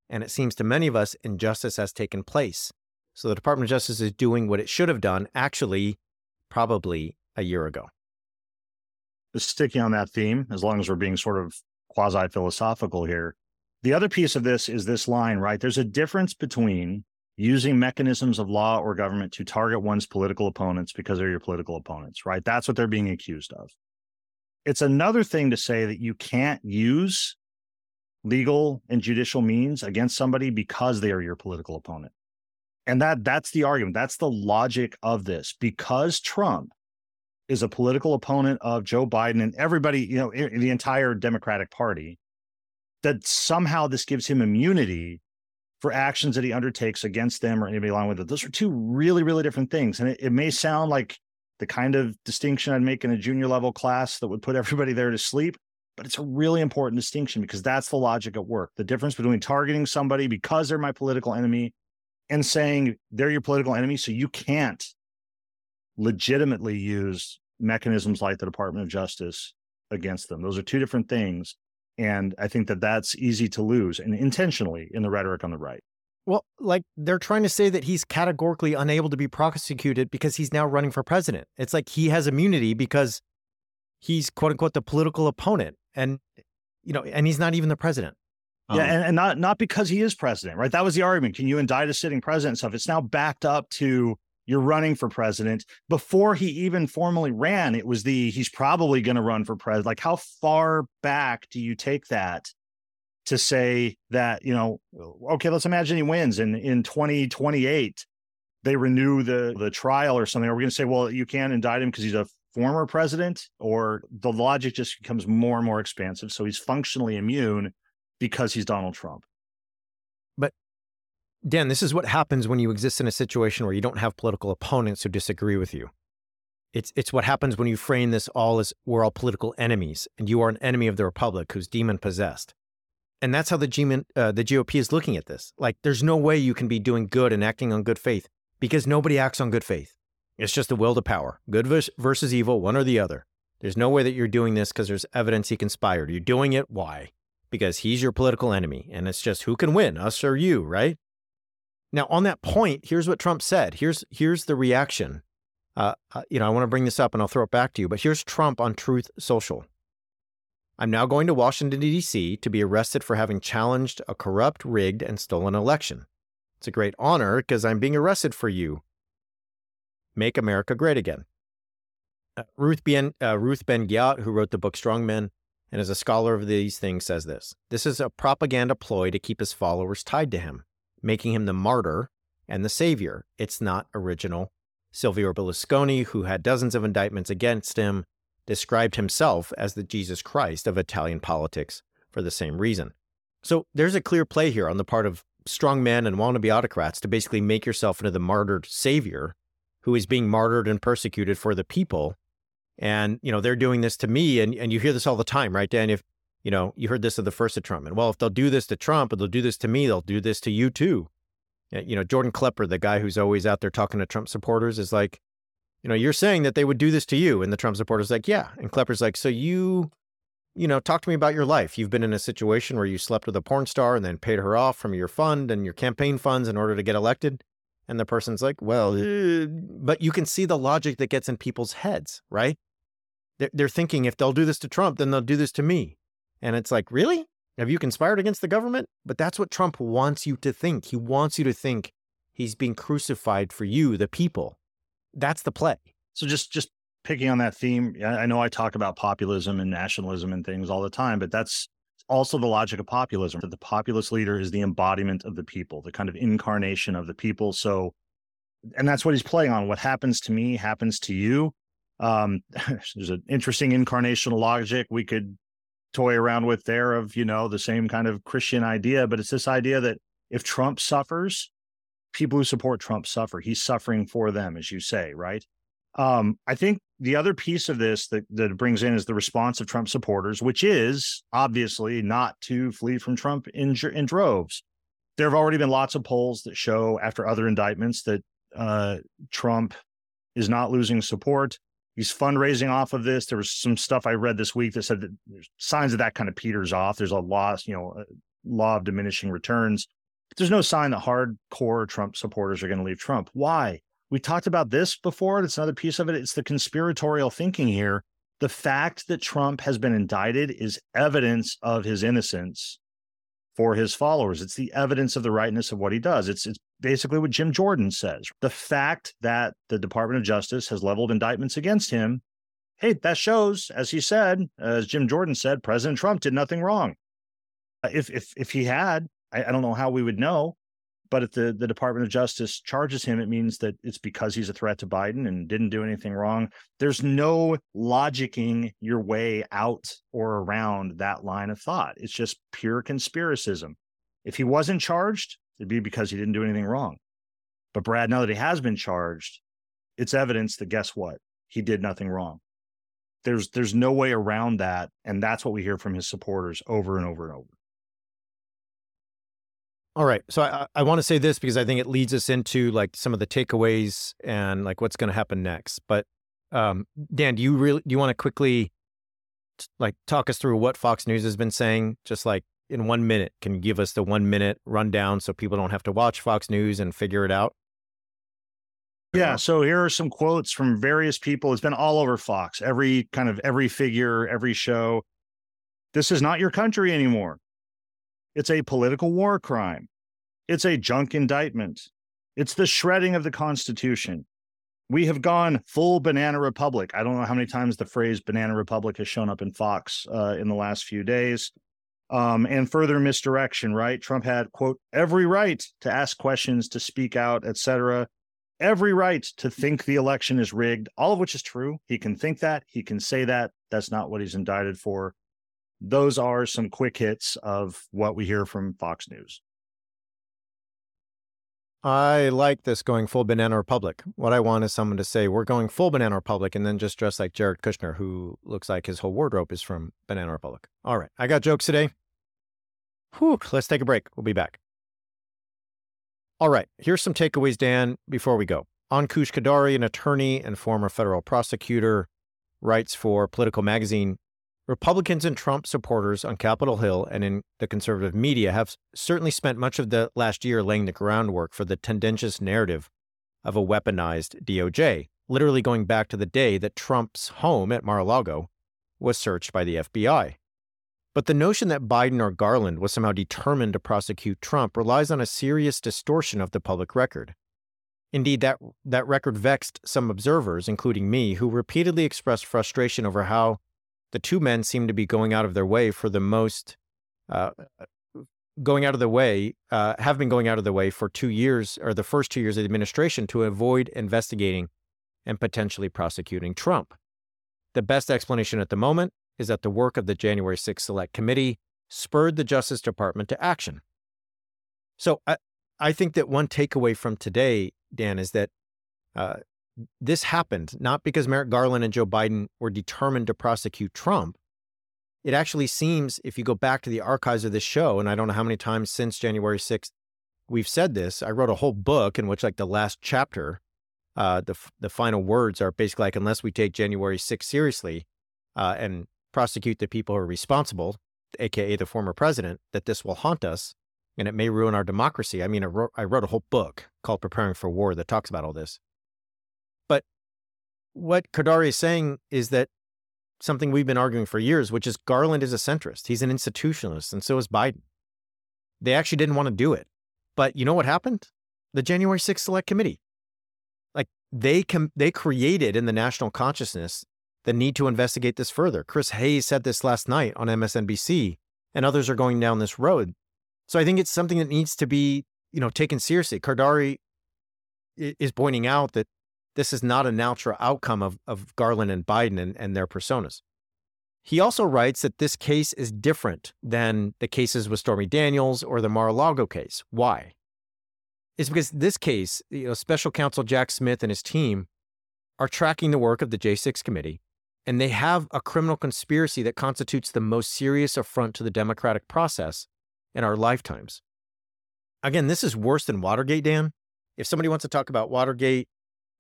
And it seems to many of us, injustice has taken place. So the Department of Justice is doing what it should have done, actually, probably a year ago. Sticking on that theme, as long as we're being sort of quasi philosophical here, the other piece of this is this line, right? There's a difference between using mechanisms of law or government to target one's political opponents because they're your political opponents, right? That's what they're being accused of. It's another thing to say that you can't use legal and judicial means against somebody because they are your political opponent. And that that's the argument. That's the logic of this. Because Trump is a political opponent of Joe Biden and everybody, you know, the entire Democratic Party, that somehow this gives him immunity for actions that he undertakes against them or anybody along with it. Those are two really, really different things. And it, it may sound like the kind of distinction I'd make in a junior level class that would put everybody there to sleep, but it's a really important distinction because that's the logic at work. The difference between targeting somebody because they're my political enemy and saying they're your political enemy, so you can't legitimately use mechanisms like the Department of Justice against them. Those are two different things. And I think that that's easy to lose and intentionally in the rhetoric on the right. Well, like they're trying to say that he's categorically unable to be prosecuted because he's now running for president. It's like he has immunity because he's quote unquote the political opponent. And, you know, and he's not even the president. Um, yeah, and, and not not because he is president, right? That was the argument. Can you indict a sitting president and stuff? It's now backed up to you're running for president. Before he even formally ran, it was the he's probably going to run for president. Like, how far back do you take that to say that, you know, okay, let's imagine he wins and in 2028 they renew the the trial or something. Are we going to say, well, you can't indict him because he's a former president? Or the logic just becomes more and more expansive. So he's functionally immune because he's Donald Trump. Dan, this is what happens when you exist in a situation where you don't have political opponents who disagree with you. It's, it's what happens when you frame this all as we're all political enemies and you are an enemy of the republic who's demon possessed. And that's how the, G- uh, the GOP is looking at this. Like, there's no way you can be doing good and acting on good faith because nobody acts on good faith. It's just the will to power, good versus evil, one or the other. There's no way that you're doing this because there's evidence he conspired. You're doing it. Why? Because he's your political enemy. And it's just who can win, us or you, right? Now, on that point, here's what Trump said. Here's here's the reaction. Uh, uh, you know, I want to bring this up and I'll throw it back to you. But here's Trump on Truth Social. I'm now going to Washington, D.C. to be arrested for having challenged a corrupt, rigged, and stolen election. It's a great honor because I'm being arrested for you. Make America Great Again. Uh, Ruth, ben, uh, Ruth Ben Ghiat, who wrote the book Strong Men and is a scholar of these things, says this This is a propaganda ploy to keep his followers tied to him making him the martyr and the savior. It's not original. Silvio Berlusconi, who had dozens of indictments against him, described himself as the Jesus Christ of Italian politics for the same reason. So there's a clear play here on the part of strong men and wannabe autocrats to basically make yourself into the martyred savior who is being martyred and persecuted for the people. And, you know, they're doing this to me. And, and you hear this all the time, right, Dan? If you know, you heard this of the first of Trump. And well, if they'll do this to Trump they'll do this to me, they'll do this to you too. You know, Jordan Klepper, the guy who's always out there talking to Trump supporters, is like, you know, you're saying that they would do this to you. And the Trump supporter's like, yeah. And Klepper's like, so you, you know, talk to me about your life. You've been in a situation where you slept with a porn star and then paid her off from your fund and your campaign funds in order to get elected. And the person's like, well, uh, but you can see the logic that gets in people's heads, right? They're thinking if they'll do this to Trump, then they'll do this to me. And it's like, really? Have you conspired against the government? But that's what Trump wants you to think. He wants you to think he's being crucified for you, the people. That's the play. So just just picking on that theme, I know I talk about populism and nationalism and things all the time, but that's also the logic of populism that the populist leader is the embodiment of the people, the kind of incarnation of the people. So, and that's what he's playing on. What happens to me happens to you. Um, there's an interesting incarnational logic we could toy around with there of, you know, the same kind of Christian idea, but it's this idea that if Trump suffers, people who support Trump suffer. He's suffering for them, as you say, right? Um, I think the other piece of this that, that brings in is the response of Trump supporters, which is obviously not to flee from Trump in, in droves. There have already been lots of polls that show after other indictments that uh, Trump is not losing support. He's fundraising off of this. There was some stuff I read this week that said that there's signs of that kind of peters off. There's a loss, you know, uh, law of diminishing returns. There's no sign that hardcore Trump supporters are going to leave Trump. Why? we talked about this before. It's another piece of it. It's the conspiratorial thinking here. The fact that Trump has been indicted is evidence of his innocence for his followers. It's the evidence of the rightness of what he does. It's it's basically what Jim Jordan says. The fact that the Department of Justice has leveled indictments against him, hey, that shows, as he said, as Jim Jordan said, President Trump did nothing wrong. Uh, if if if he had, I, I don't know how we would know. But if the, the Department of Justice charges him, it means that it's because he's a threat to Biden and didn't do anything wrong. There's no logicking your way out or around that line of thought. It's just pure conspiracism. If he wasn't charged, it'd be because he didn't do anything wrong. But Brad, now that he has been charged, it's evidence that guess what? He did nothing wrong. There's there's no way around that. And that's what we hear from his supporters over and over and over. All right. So I, I want to say this because I think it leads us into like some of the takeaways and like what's going to happen next. But um, Dan, do you really do you want to quickly like talk us through what Fox News has been saying? Just like in one minute, can give us the one minute rundown so people don't have to watch Fox News and figure it out? Yeah. So here are some quotes from various people. It's been all over Fox. Every kind of every figure, every show. This is not your country anymore. It's a political war crime. It's a junk indictment. It's the shredding of the Constitution. We have gone full banana republic. I don't know how many times the phrase banana republic has shown up in Fox uh, in the last few days. Um, and further misdirection, right? Trump had, quote, every right to ask questions, to speak out, etc. Every right to think the election is rigged, all of which is true. He can think that. He can say that. That's not what he's indicted for those are some quick hits of what we hear from Fox News. I like this going full Banana Republic. What I want is someone to say, we're going full Banana Republic, and then just dress like Jared Kushner, who looks like his whole wardrobe is from Banana Republic. All right, I got jokes today. Whew, let's take a break. We'll be back. All right, here's some takeaways, Dan, before we go. Ankush Khardori, an attorney and former federal prosecutor, writes for Politico Magazine Republicans and Trump supporters on Capitol Hill and in the conservative media have certainly spent much of the last year laying the groundwork for the tendentious narrative of a weaponized DOJ, literally going back to the day that Trump's home at Mar a Lago was searched by the FBI. But the notion that Biden or Garland was somehow determined to prosecute Trump relies on a serious distortion of the public record. Indeed, that, that record vexed some observers, including me, who repeatedly expressed frustration over how the two men seem to be going out of their way for the most, uh, going out of the way, uh, have been going out of the way for two years or the first two years of the administration to avoid investigating and potentially prosecuting Trump. The best explanation at the moment is that the work of the January 6th Select Committee spurred the Justice Department to action. So I, I think that one takeaway from today, Dan, is that uh, this happened not because Merrick Garland and Joe Biden were determined to prosecute Trump. It actually seems, if you go back to the archives of this show, and I don't know how many times since January 6th we've said this, I wrote a whole book in which, like, the last chapter, uh, the, the final words are basically like, unless we take January 6th seriously uh, and prosecute the people who are responsible, AKA the former president, that this will haunt us and it may ruin our democracy. I mean, I wrote, I wrote a whole book called Preparing for War that talks about all this But what Khardori is saying is that something we've been arguing for years, which is Garland is a centrist. He's an institutionalist, and so is Biden. They actually didn't want to do it. But you know what happened? The January 6th Select Committee. Like they com- they created in the national consciousness the need to investigate this further. Chris Hayes said this last night on MSNBC, and others are going down this road. So I think it's something that needs to be, you know, taken seriously. Khardori is pointing out that this is not a natural outcome of, of Garland and Biden and, and their personas. He also writes that this case is different than the cases with Stormy Daniels or the Mar-a-Lago case. Why? It's because this case, you know, special counsel Jack Smith and his team are tracking the work of the J6 committee, and they have a criminal conspiracy that constitutes the most serious affront to the democratic process in our lifetimes. Again, this is worse than Watergate, Dan. If somebody wants to talk about Watergate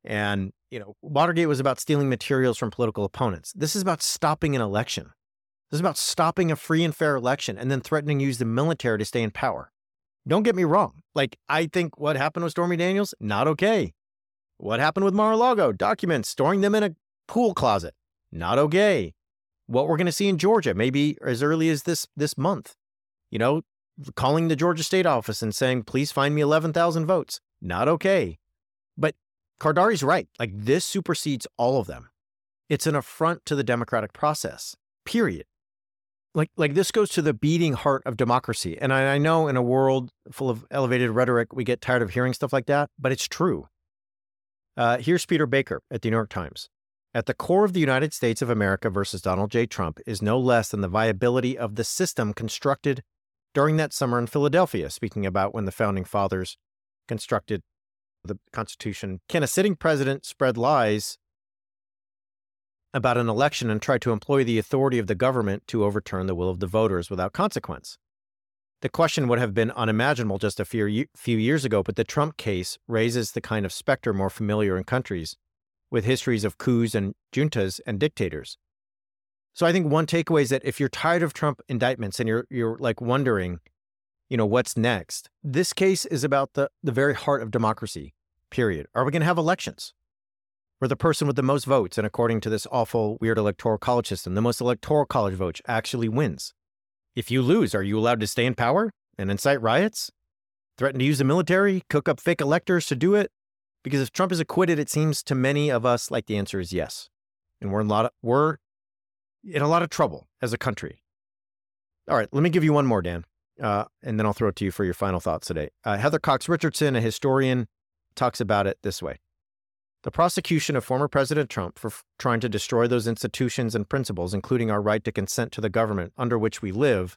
and, you know, Watergate was about stealing materials from political opponents. This is about stopping an election. This is about stopping a free and fair election and then threatening to use the military to stay in power. Don't get me wrong. Like, I think what happened with Stormy Daniels, not okay. What happened with Mar-a-Lago? Documents, storing them in a pool closet, not okay. What we're going to see in Georgia, maybe as early as this this month, you know, calling the Georgia State Office and saying, "Please find me 11,000 votes," not okay. But Khardori's right. Like this supersedes all of them. It's an affront to the democratic process. Period. Like like this goes to the beating heart of democracy. And I, I know in a world full of elevated rhetoric, we get tired of hearing stuff like that, but it's true. Uh, here's Peter Baker at the New York Times. At the core of the United States of America versus Donald J. Trump is no less than the viability of the system constructed during that summer in Philadelphia, speaking about when the founding fathers constructed the Constitution. Can a sitting president spread lies about an election and try to employ the authority of the government to overturn the will of the voters without consequence? The question would have been unimaginable just a few, years ago, but the Trump case raises the kind of specter more familiar in countries with histories of coups and juntas and dictators. So I think one takeaway is that if you're tired of Trump indictments and you're you're like wondering, you know, what's next? This case is about the, the very heart of democracy, period. Are we going to have elections? Where the person with the most votes, and according to this awful, weird electoral college system, the most electoral college votes actually wins. If you lose, are you allowed to stay in power and incite riots? Threaten to use the military, cook up fake electors to do it? Because if Trump is acquitted, it seems to many of us like the answer is yes. And we're in a lot of, we're in a lot of trouble as a country. All right, let me give you one more, Dan uh, and then I'll throw it to you for your final thoughts today. Uh, Heather Cox Richardson, a historian, talks about it this way The prosecution of former President Trump for f- trying to destroy those institutions and principles, including our right to consent to the government under which we live,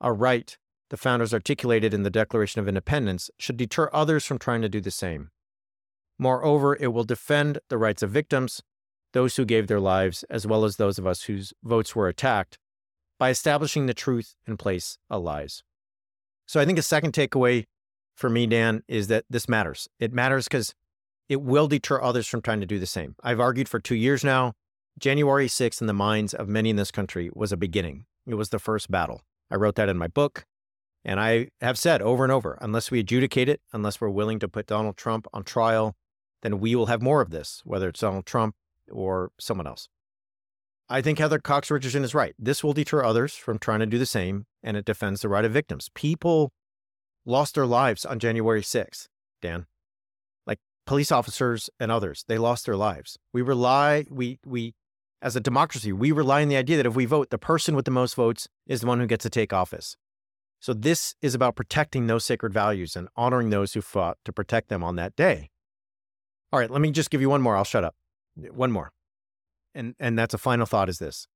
our right the founders articulated in the Declaration of Independence, should deter others from trying to do the same. Moreover, it will defend the rights of victims, those who gave their lives, as well as those of us whose votes were attacked, by establishing the truth in place of lies. So I think a second takeaway for me, Dan, is that this matters. It matters because it will deter others from trying to do the same. I've argued for two years now. January 6th, in the minds of many in this country, was a beginning. It was the first battle. I wrote that in my book. And I have said over and over unless we adjudicate it, unless we're willing to put Donald Trump on trial, then we will have more of this, whether it's Donald Trump or someone else. I think Heather Cox Richardson is right. This will deter others from trying to do the same, and it defends the right of victims. People lost their lives on January 6th, Dan. Like police officers and others, they lost their lives. We rely, we, we, as a democracy, we rely on the idea that if we vote, the person with the most votes is the one who gets to take office. So this is about protecting those sacred values and honoring those who fought to protect them on that day. All right, let me just give you one more. I'll shut up. One more and and that's a final thought is this.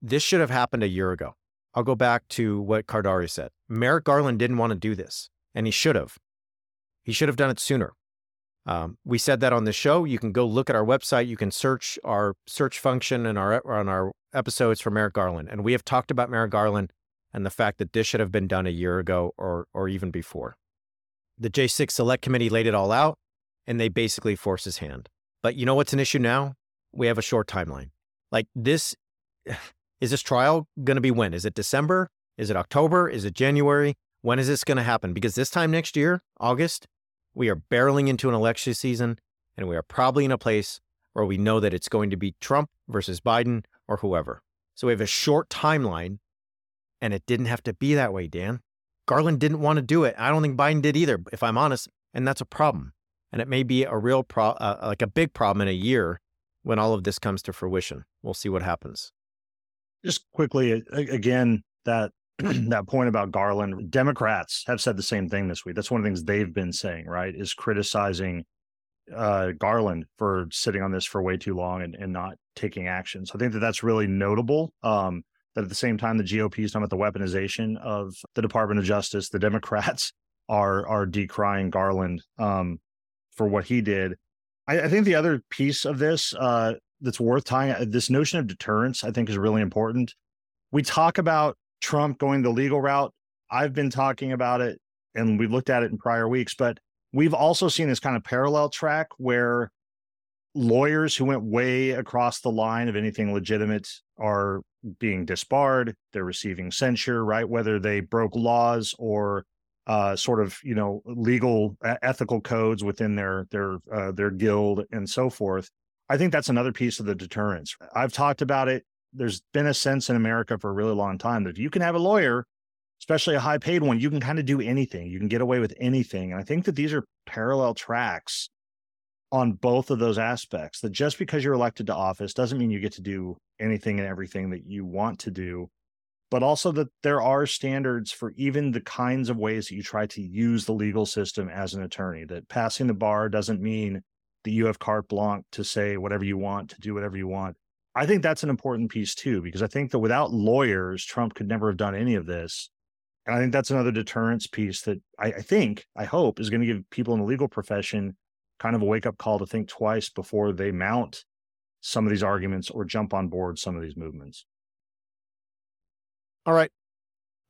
This should have happened a year ago. I'll go back to what Khardori said. Merrick Garland didn't want to do this, and he should have. He should have done it sooner. Um, we said that on the show. You can go look at our website. You can search our search function and our on our episodes for Merrick Garland, and we have talked about Merrick Garland and the fact that this should have been done a year ago or or even before. The J6 Select Committee laid it all out, and they basically forced his hand. But you know what's an issue now? we have a short timeline. Like this, is this trial going to be when? Is it December? Is it October? Is it January? When is this going to happen? Because this time next year, August, we are barreling into an election season and we are probably in a place where we know that it's going to be Trump versus Biden or whoever. So we have a short timeline and it didn't have to be that way, Dan. Garland didn't want to do it. I don't think Biden did either, if I'm honest. And that's a problem. And it may be a real pro, uh, like a big problem in a year when all of this comes to fruition. We'll see what happens. Just quickly, again, that that point about Garland, Democrats have said the same thing this week. That's one of the things they've been saying, right? Is criticizing uh, Garland for sitting on this for way too long and, and not taking action. So I think that that's really notable. Um, that at the same time, the GOP is talking about the weaponization of the Department of Justice. The Democrats are are decrying Garland um, for what he did. I, I, think the other piece of this uh, that's worth tying uh, this notion of deterrence, I think, is really important. We talk about Trump going the legal route. I've been talking about it, and we've looked at it in prior weeks, but we've also seen this kind of parallel track where lawyers who went way across the line of anything legitimate are being disbarred they're receiving censure right whether they broke laws or uh, sort of you know legal ethical codes within their their uh, their guild and so forth i think that's another piece of the deterrence. I've talked about it. There's been a sense in america for a really long time that if you can have a lawyer especially a high paid one you can kind of do anything. You can get away with anything. And i think that these are parallel tracks on both of those aspects that just because you're elected to office doesn't mean you get to do anything and everything that you want to do but also that there are standards for even the kinds of ways that you try to use the legal system as an attorney that passing the bar doesn't mean that you have carte blanche to say whatever you want to do whatever you want i think that's an important piece too because i think that without lawyers trump could never have done any of this and i think that's another deterrence piece that i, I think i hope is going to give people in the legal profession kind of a wake up call to think twice before they mount some of these arguments or jump on board some of these movements. All right,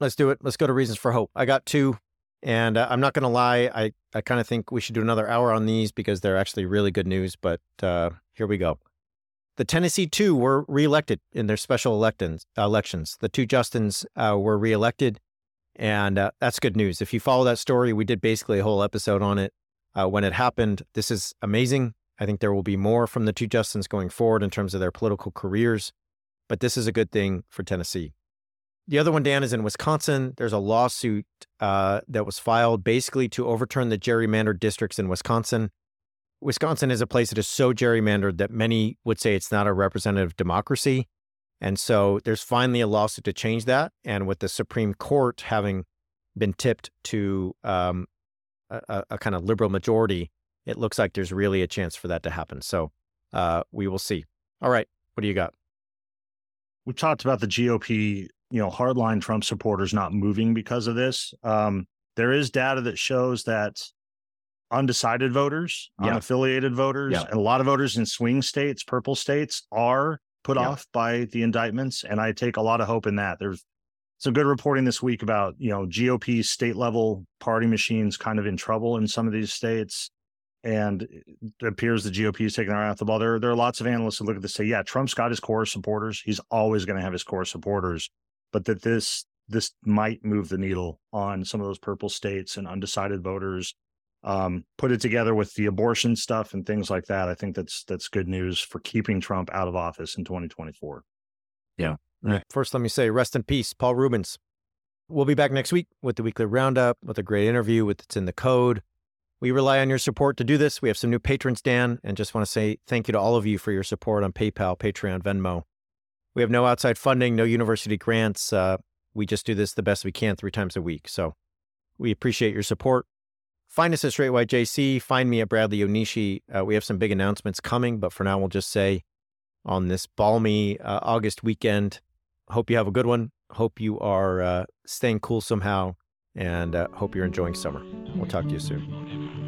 let's do it. Let's go to reasons for hope. I got two, and uh, I'm not going to lie. I, I kind of think we should do another hour on these because they're actually really good news, but uh, here we go. The Tennessee two were reelected in their special elections. elections. The two Justins uh, were reelected, and uh, that's good news. If you follow that story, we did basically a whole episode on it uh, when it happened. This is amazing. I think there will be more from the two Justins going forward in terms of their political careers, but this is a good thing for Tennessee. The other one, Dan, is in Wisconsin. There's a lawsuit uh, that was filed basically to overturn the gerrymandered districts in Wisconsin. Wisconsin is a place that is so gerrymandered that many would say it's not a representative democracy. And so there's finally a lawsuit to change that. And with the Supreme Court having been tipped to um, a, a, kind of liberal majority, it looks like there's really a chance for that to happen. So uh, we will see. All right, what do you got? We talked about the GOP, you know, hardline Trump supporters not moving because of this. Um, there is data that shows that undecided voters, yeah. unaffiliated voters, yeah. and a lot of voters in swing states, purple states, are put yeah. off by the indictments. And I take a lot of hope in that. There's some good reporting this week about you know GOP state level party machines kind of in trouble in some of these states, and it appears the GOP is taking their eye off the ball. There, there are lots of analysts who look at this and say, yeah, Trump's got his core supporters. He's always going to have his core supporters, but that this this might move the needle on some of those purple states and undecided voters. Um, put it together with the abortion stuff and things like that. I think that's that's good news for keeping Trump out of office in 2024. Yeah, First, let me say rest in peace, Paul Reubens. We'll be back next week with the weekly roundup, with a great interview with It's in the Code. We rely on your support to do this. We have some new patrons, Dan, and just want to say thank you to all of you for your support on PayPal, Patreon, Venmo. We have no outside funding, no university grants. Uh, we just do this the best we can three times a week. So we appreciate your support. Find us at Straight White JC. Find me at Bradley Onishi. Uh, we have some big announcements coming, but for now, we'll just say on this balmy uh, August weekend, hope you have a good one. Hope you are uh, staying cool somehow, and uh, hope you're enjoying summer. We'll talk to you soon.